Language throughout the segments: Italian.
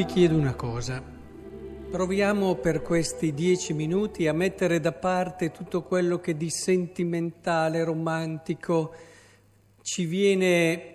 vi chiedo una cosa. Proviamo per questi dieci minuti a mettere da parte tutto quello che di sentimentale, romantico ci viene,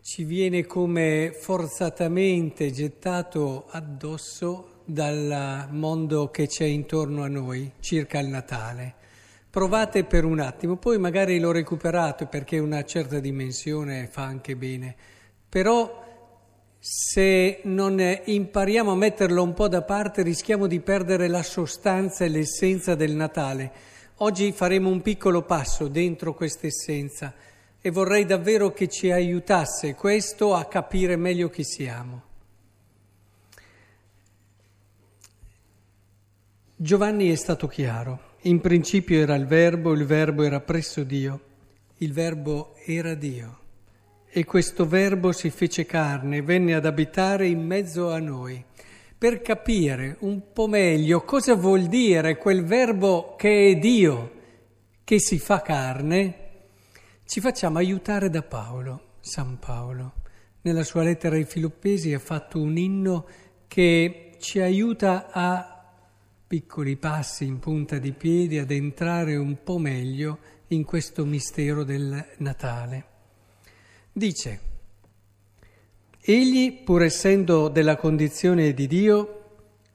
ci viene come forzatamente gettato addosso dal mondo che c'è intorno a noi circa il Natale. Provate per un attimo, poi magari l'ho recuperato perché una certa dimensione fa anche bene, però se non impariamo a metterlo un po' da parte rischiamo di perdere la sostanza e l'essenza del Natale. Oggi faremo un piccolo passo dentro questa essenza e vorrei davvero che ci aiutasse questo a capire meglio chi siamo. Giovanni è stato chiaro, in principio era il verbo, il verbo era presso Dio, il verbo era Dio. E questo Verbo si fece carne, venne ad abitare in mezzo a noi. Per capire un po' meglio cosa vuol dire quel Verbo che è Dio, che si fa carne, ci facciamo aiutare da Paolo, San Paolo. Nella sua lettera ai Filippesi ha fatto un inno che ci aiuta a piccoli passi in punta di piedi ad entrare un po' meglio in questo mistero del Natale. Dice, egli, pur essendo della condizione di Dio,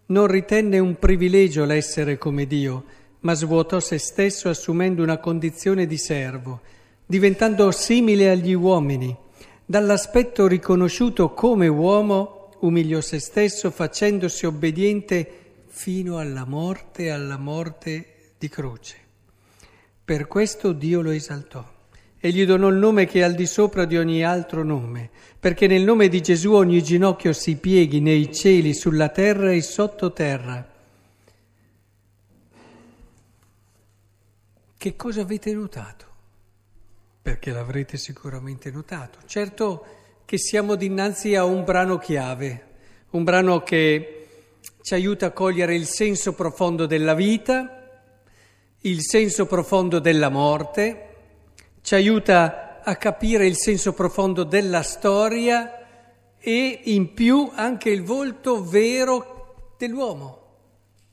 non ritenne un privilegio l'essere come Dio, ma svuotò se stesso assumendo una condizione di servo, diventando simile agli uomini. Dall'aspetto riconosciuto come uomo, umiliò se stesso facendosi obbediente fino alla morte, alla morte di croce. Per questo Dio lo esaltò e gli donò il nome che è al di sopra di ogni altro nome, perché nel nome di Gesù ogni ginocchio si pieghi nei cieli, sulla terra e sottoterra. Che cosa avete notato? Perché l'avrete sicuramente notato. Certo che siamo dinanzi a un brano chiave, un brano che ci aiuta a cogliere il senso profondo della vita, il senso profondo della morte, ci aiuta a capire il senso profondo della storia e in più anche il volto vero dell'uomo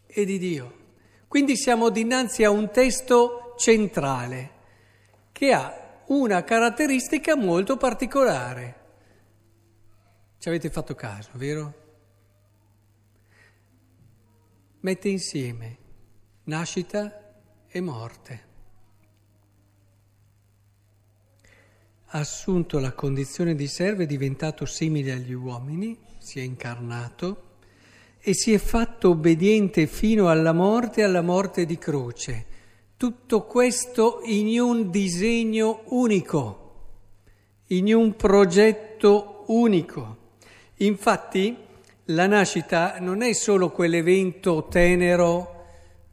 e di Dio. Quindi siamo dinanzi a un testo centrale che ha una caratteristica molto particolare. Ci avete fatto caso, vero? Mette insieme nascita e morte. Assunto la condizione di servo, è diventato simile agli uomini, si è incarnato e si è fatto obbediente fino alla morte, alla morte di croce. Tutto questo in un disegno unico, in un progetto unico. Infatti la nascita non è solo quell'evento tenero,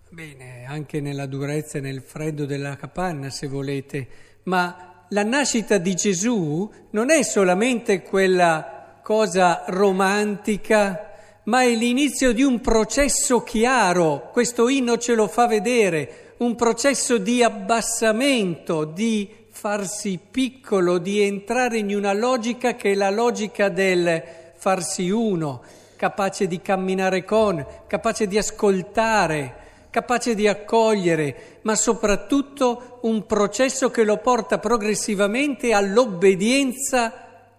bene, anche nella durezza e nel freddo della capanna se volete, ma la nascita di Gesù non è solamente quella cosa romantica, ma è l'inizio di un processo chiaro, questo inno ce lo fa vedere, un processo di abbassamento, di farsi piccolo, di entrare in una logica che è la logica del farsi uno, capace di camminare con, capace di ascoltare, capace di accogliere, ma soprattutto un processo che lo porta progressivamente all'obbedienza,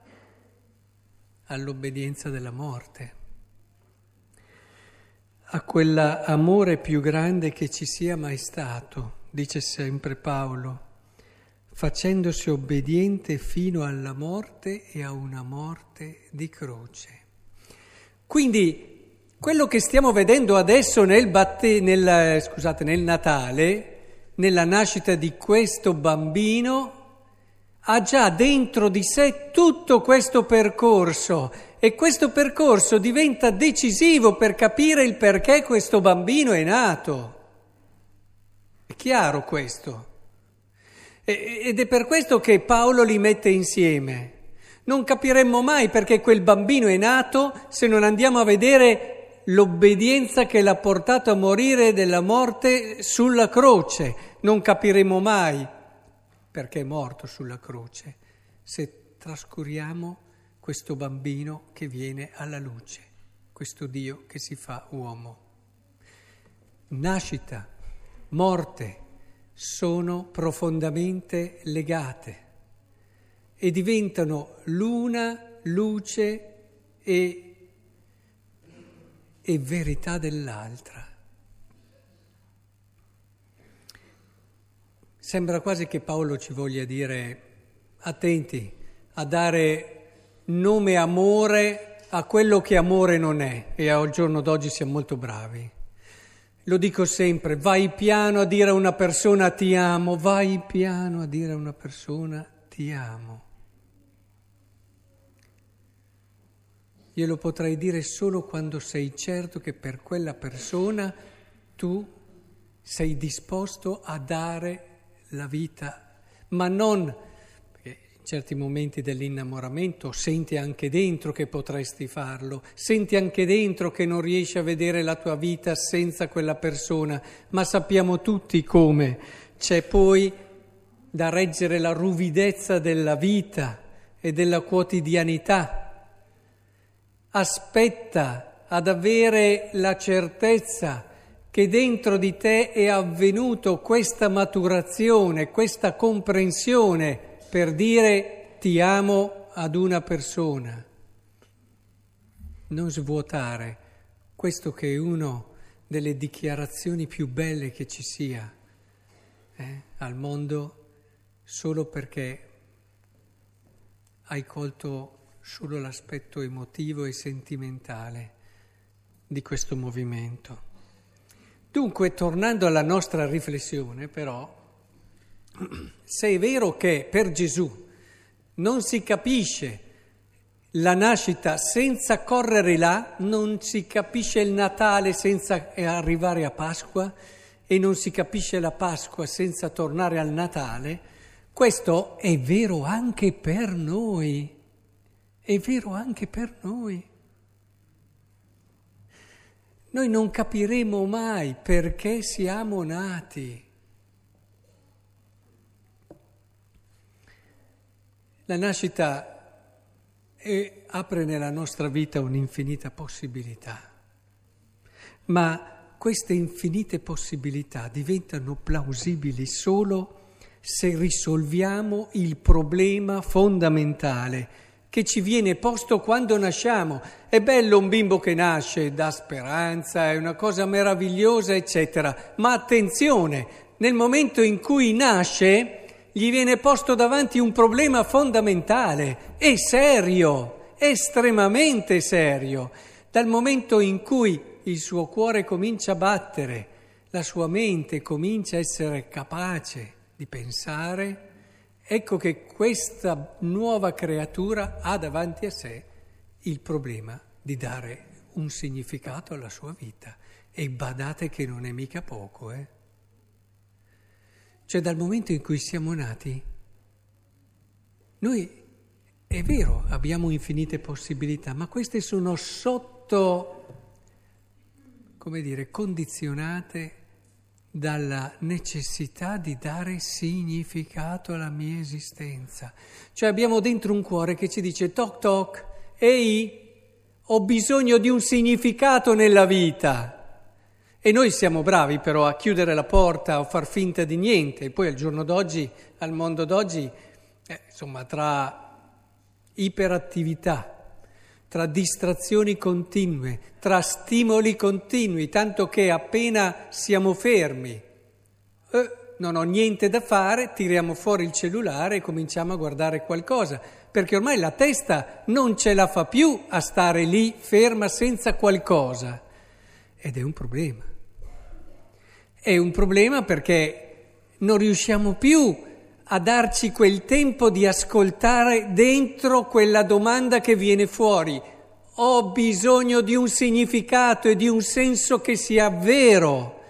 all'obbedienza della morte, a quell'amore più grande che ci sia mai stato, dice sempre Paolo, facendosi obbediente fino alla morte e a una morte di croce. Quindi quello che stiamo vedendo adesso nel, batte, nel, scusate, nel Natale, nella nascita di questo bambino, ha già dentro di sé tutto questo percorso e questo percorso diventa decisivo per capire il perché questo bambino è nato. È chiaro questo. Ed è per questo che Paolo li mette insieme. Non capiremmo mai perché quel bambino è nato se non andiamo a vedere l'obbedienza che l'ha portato a morire della morte sulla croce. Non capiremo mai perché è morto sulla croce se trascuriamo questo bambino che viene alla luce, questo Dio che si fa uomo. Nascita, morte sono profondamente legate e diventano l'una luce e, e verità dell'altra. Sembra quasi che Paolo ci voglia dire attenti a dare nome amore a quello che amore non è e al giorno d'oggi siamo molto bravi. Lo dico sempre, vai piano a dire a una persona ti amo, vai piano a dire a una persona ti amo. Glielo potrai dire solo quando sei certo che per quella persona tu sei disposto a dare la vita, ma non certi momenti dell'innamoramento senti anche dentro che potresti farlo, senti anche dentro che non riesci a vedere la tua vita senza quella persona, ma sappiamo tutti come. C'è poi da reggere la ruvidezza della vita e della quotidianità. Aspetta ad avere la certezza che dentro di te è avvenuto questa maturazione, questa comprensione per dire ti amo ad una persona. Non svuotare questo che è una delle dichiarazioni più belle che ci sia eh, al mondo solo perché hai colto solo l'aspetto emotivo e sentimentale di questo movimento. Dunque, tornando alla nostra riflessione, però, se è vero che per Gesù non si capisce la nascita senza correre là, non si capisce il Natale senza arrivare a Pasqua e non si capisce la Pasqua senza tornare al Natale, questo è vero anche per noi, è vero anche per noi. Noi non capiremo mai perché siamo nati. La nascita è, apre nella nostra vita un'infinita possibilità, ma queste infinite possibilità diventano plausibili solo se risolviamo il problema fondamentale che ci viene posto quando nasciamo. È bello un bimbo che nasce, dà speranza, è una cosa meravigliosa, eccetera, ma attenzione, nel momento in cui nasce gli viene posto davanti un problema fondamentale e serio, estremamente serio. Dal momento in cui il suo cuore comincia a battere, la sua mente comincia a essere capace di pensare, ecco che questa nuova creatura ha davanti a sé il problema di dare un significato alla sua vita. E badate che non è mica poco, eh? Cioè dal momento in cui siamo nati, noi è vero, abbiamo infinite possibilità, ma queste sono sotto, come dire, condizionate dalla necessità di dare significato alla mia esistenza. Cioè abbiamo dentro un cuore che ci dice toc toc, ehi, ho bisogno di un significato nella vita. E noi siamo bravi però a chiudere la porta o far finta di niente. E poi al giorno d'oggi, al mondo d'oggi, eh, insomma, tra iperattività, tra distrazioni continue, tra stimoli continui, tanto che appena siamo fermi, eh, non ho niente da fare, tiriamo fuori il cellulare e cominciamo a guardare qualcosa, perché ormai la testa non ce la fa più a stare lì ferma senza qualcosa. Ed è un problema. È un problema perché non riusciamo più a darci quel tempo di ascoltare dentro quella domanda che viene fuori. Ho bisogno di un significato e di un senso che sia vero,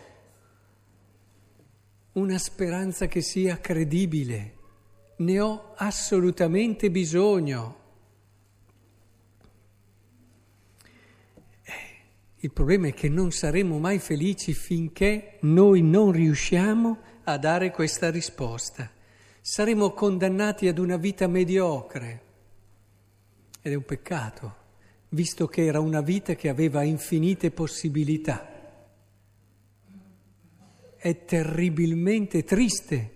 una speranza che sia credibile. Ne ho assolutamente bisogno. Il problema è che non saremo mai felici finché noi non riusciamo a dare questa risposta. Saremo condannati ad una vita mediocre. Ed è un peccato, visto che era una vita che aveva infinite possibilità. È terribilmente triste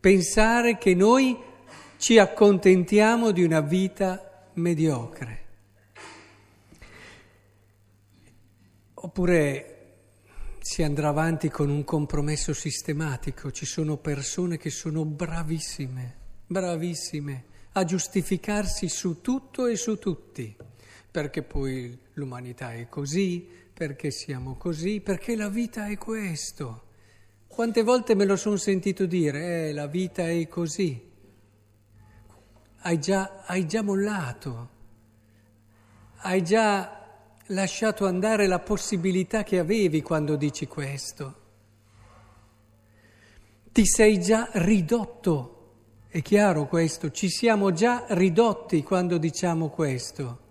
pensare che noi ci accontentiamo di una vita mediocre. Oppure si andrà avanti con un compromesso sistematico, ci sono persone che sono bravissime, bravissime a giustificarsi su tutto e su tutti, perché poi l'umanità è così, perché siamo così, perché la vita è questo. Quante volte me lo sono sentito dire, eh, la vita è così. Hai già, hai già mollato, hai già lasciato andare la possibilità che avevi quando dici questo. Ti sei già ridotto, è chiaro questo, ci siamo già ridotti quando diciamo questo.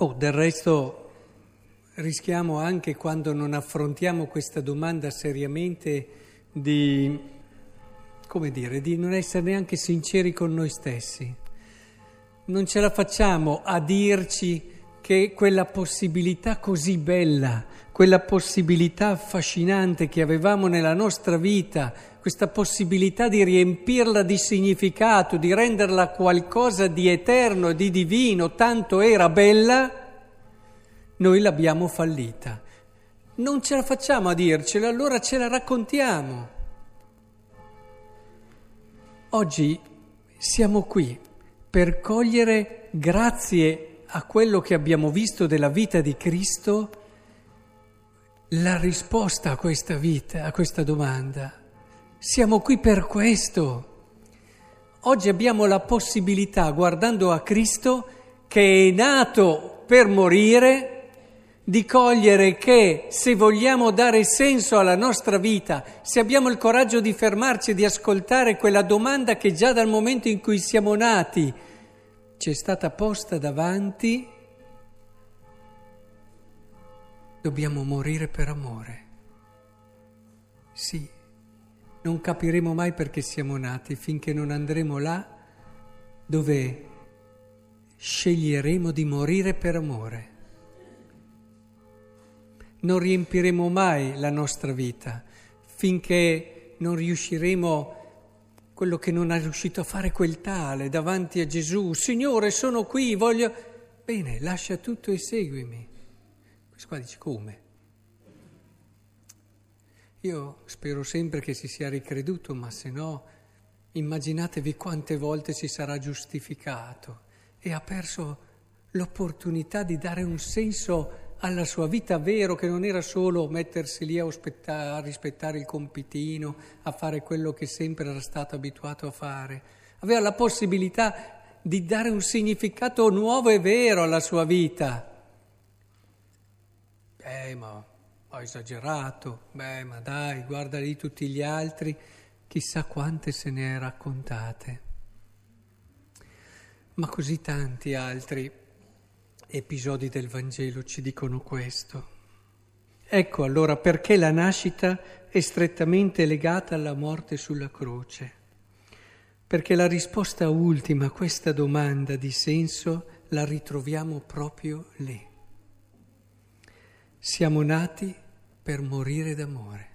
Oh, del resto rischiamo anche quando non affrontiamo questa domanda seriamente di, come dire, di non essere neanche sinceri con noi stessi non ce la facciamo a dirci che quella possibilità così bella, quella possibilità affascinante che avevamo nella nostra vita, questa possibilità di riempirla di significato, di renderla qualcosa di eterno, di divino, tanto era bella, noi l'abbiamo fallita. Non ce la facciamo a dircela, allora ce la raccontiamo. Oggi siamo qui per cogliere, grazie a quello che abbiamo visto della vita di Cristo, la risposta a questa vita, a questa domanda. Siamo qui per questo. Oggi abbiamo la possibilità, guardando a Cristo, che è nato per morire, di cogliere che se vogliamo dare senso alla nostra vita, se abbiamo il coraggio di fermarci e di ascoltare quella domanda che già dal momento in cui siamo nati ci è stata posta davanti, dobbiamo morire per amore. Sì, non capiremo mai perché siamo nati finché non andremo là dove sceglieremo di morire per amore non riempiremo mai la nostra vita finché non riusciremo quello che non ha riuscito a fare quel tale davanti a Gesù. Signore, sono qui, voglio... Bene, lascia tutto e seguimi. Questo qua dice come? Io spero sempre che si sia ricreduto, ma se no, immaginatevi quante volte si sarà giustificato e ha perso l'opportunità di dare un senso alla sua vita vero che non era solo mettersi lì a, a rispettare il compitino, a fare quello che sempre era stato abituato a fare. Aveva la possibilità di dare un significato nuovo e vero alla sua vita. Beh, ma ho esagerato, beh, ma dai, guarda lì tutti gli altri, chissà quante se ne è raccontate. Ma così tanti altri episodi del Vangelo ci dicono questo. Ecco allora perché la nascita è strettamente legata alla morte sulla croce. Perché la risposta ultima a questa domanda di senso la ritroviamo proprio lì. Siamo nati per morire d'amore.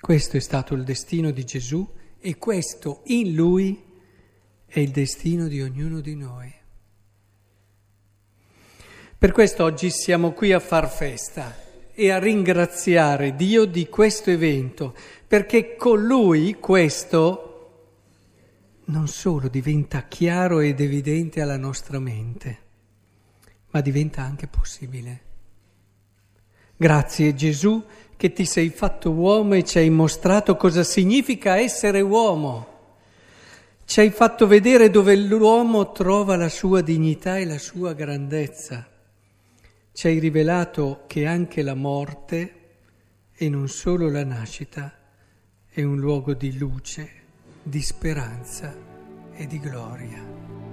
Questo è stato il destino di Gesù e questo in Lui è il destino di ognuno di noi. Per questo oggi siamo qui a far festa e a ringraziare Dio di questo evento, perché con Lui questo non solo diventa chiaro ed evidente alla nostra mente, ma diventa anche possibile. Grazie Gesù che ti sei fatto uomo e ci hai mostrato cosa significa essere uomo. Ci hai fatto vedere dove l'uomo trova la sua dignità e la sua grandezza ci hai rivelato che anche la morte, e non solo la nascita, è un luogo di luce, di speranza e di gloria.